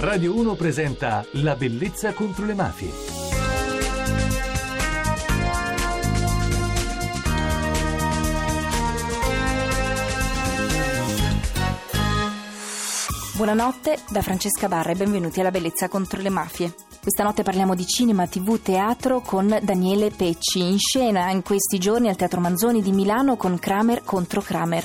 Radio 1 presenta La bellezza contro le mafie. Buonanotte da Francesca Barra e benvenuti alla Bellezza contro le mafie. Questa notte parliamo di cinema, tv, teatro con Daniele Pecci, in scena in questi giorni al Teatro Manzoni di Milano con Kramer contro Kramer.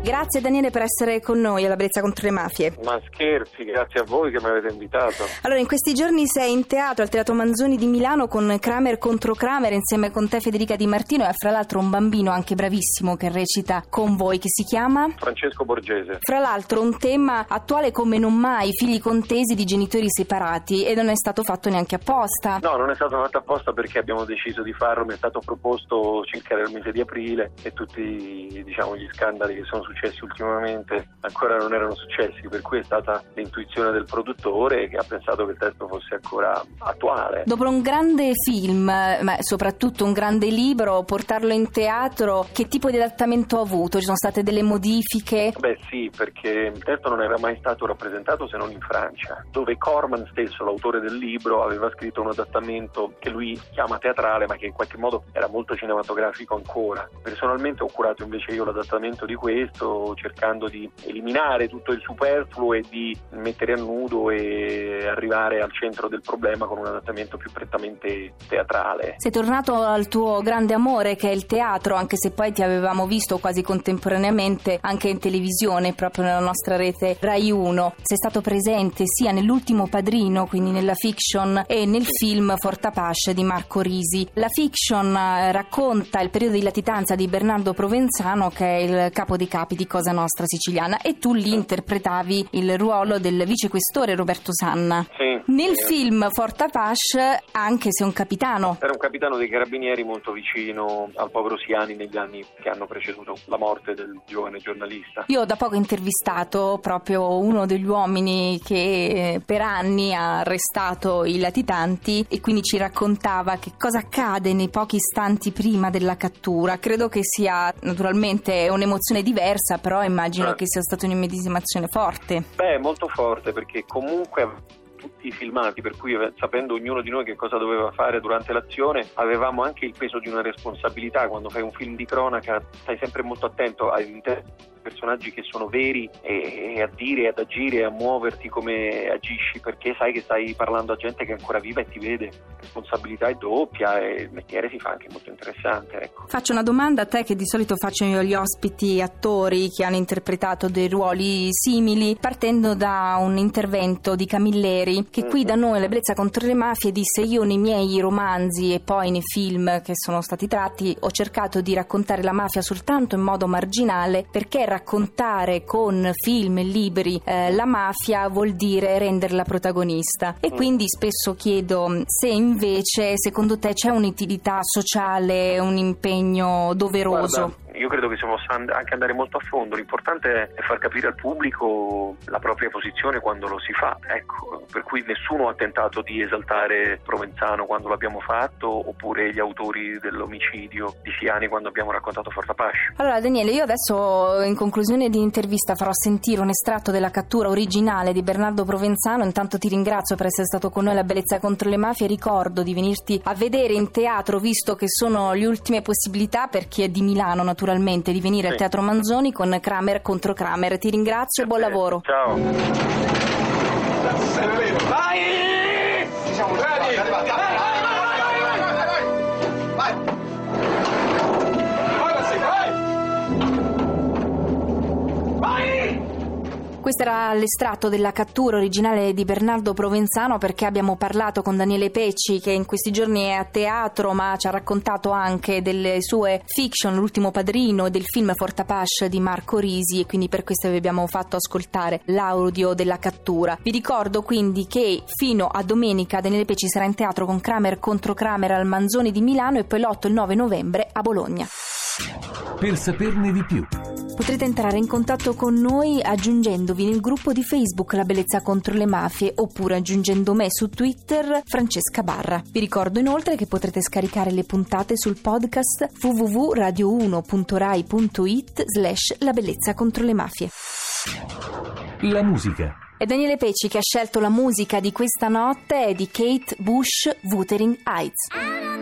Grazie Daniele per essere con noi alla Bellezza contro le mafie. Ma scherzi, grazie a voi che mi avete invitato. Allora, in questi giorni sei in teatro al Teatro Manzoni di Milano con Kramer contro Kramer insieme con te Federica Di Martino e fra l'altro un bambino anche bravissimo che recita con voi che si chiama Francesco Borgese. Fra l'altro un tema attuale come non mai, figli contesi di genitori separati e non è stato fatto neanche apposta. No, non è stato fatto apposta perché abbiamo deciso di farlo, mi è stato proposto circa nel mese di aprile e tutti diciamo, gli scandali che sono successi ultimamente ancora non erano successi, per cui è stata l'intuizione del produttore che ha pensato che il testo fosse ancora attuale. Dopo un grande film, ma soprattutto un grande libro, portarlo in teatro, che tipo di adattamento ha avuto? Ci sono state delle modifiche? Beh sì, perché il testo non era mai stato rappresentato se non in Francia, dove Corman stesso, l'autore del libro, aveva scritto un adattamento che lui chiama teatrale ma che in qualche modo era molto cinematografico ancora. Personalmente ho curato invece io l'adattamento di questo cercando di eliminare tutto il superfluo e di mettere a nudo e arrivare al centro del problema con un adattamento più prettamente teatrale. Sei tornato al tuo grande amore che è il teatro, anche se poi ti avevamo visto quasi contemporaneamente anche in televisione, proprio nella nostra rete Rai 1. Sei stato presente sia nell'ultimo Padrino, quindi nella fiction, e nel film Fortapace di Marco Risi. La fiction eh, racconta il periodo di latitanza di Bernardo Provenzano, che è il capo dei capi di Cosa Nostra siciliana, e tu lì interpretavi il ruolo del vicequestore Roberto Sanna. Sì. Nel film Fortapace, anche se un capitano. Era un capitano dei carabinieri molto vicino al povero Siani negli anni che hanno preceduto la morte del giovane giornalista. Io ho da poco intervistato proprio uno degli uomini che eh, per anni ha arrestato i latitanti e quindi ci raccontava che cosa accade nei pochi istanti prima della cattura. Credo che sia naturalmente un'emozione diversa, però immagino Eh. che sia stata un'immedesimazione forte. Beh, molto forte perché comunque i filmati, per cui ave- sapendo ognuno di noi che cosa doveva fare durante l'azione, avevamo anche il peso di una responsabilità. Quando fai un film di cronaca stai sempre molto attento ai personaggi che sono veri e, e a dire, ad agire, a muoverti come agisci perché sai che stai parlando a gente che è ancora viva e ti vede. Responsabilità è doppia e il mestiere si fa anche molto interessante, ecco. Faccio una domanda a te che di solito faccio io agli ospiti attori che hanno interpretato dei ruoli simili, partendo da un intervento di Camilleri che qui da noi, La bellezza contro le mafie, disse io nei miei romanzi e poi nei film che sono stati tratti ho cercato di raccontare la mafia soltanto in modo marginale perché raccontare con film e libri eh, la mafia vuol dire renderla protagonista e quindi spesso chiedo se invece secondo te c'è un'utilità sociale, un impegno doveroso. Guarda, io credo che si possa anche andare molto a fondo, l'importante è far capire al pubblico la propria posizione quando lo si fa, ecco, per cui nessuno ha tentato di esaltare Provenzano quando l'abbiamo fatto oppure gli autori dell'omicidio di Siani quando abbiamo raccontato Fortapace. Allora Daniele, io adesso in conclusione di intervista farò sentire un estratto della cattura originale di Bernardo Provenzano, intanto ti ringrazio per essere stato con noi alla Bellezza contro le mafie, ricordo di venirti a vedere in teatro visto che sono le ultime possibilità per chi è di Milano naturalmente di venire al Sì. Teatro Manzoni con Kramer contro Kramer, ti ringrazio e buon lavoro. Ciao. Vai! Ci siamo arrivati! Questo era l'estratto della cattura originale di Bernardo Provenzano perché abbiamo parlato con Daniele Pecci che in questi giorni è a teatro ma ci ha raccontato anche delle sue fiction, L'ultimo padrino e del film Fortapache di Marco Risi e quindi per questo vi abbiamo fatto ascoltare l'audio della cattura. Vi ricordo quindi che fino a domenica Daniele Pecci sarà in teatro con Kramer contro Kramer al Manzoni di Milano e poi l'8 e il 9 novembre a Bologna. Per saperne di più, Potrete entrare in contatto con noi aggiungendovi nel gruppo di Facebook La Bellezza contro le Mafie oppure aggiungendo me su Twitter Francesca Barra. Vi ricordo inoltre che potrete scaricare le puntate sul podcast www.radio1.rai.it slash La Bellezza contro le Mafie. la musica. È Daniele Pecci che ha scelto la musica di questa notte è di Kate Bush, Wuthering Heights.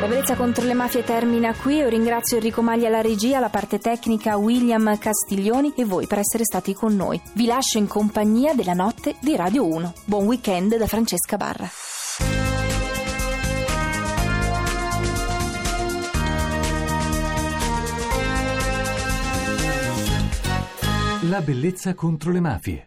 La bellezza contro le mafie termina qui. Io ringrazio Enrico Maglia alla regia, la parte tecnica William Castiglioni e voi per essere stati con noi. Vi lascio in compagnia della notte di Radio 1. Buon weekend da Francesca Barra. La bellezza contro le mafie.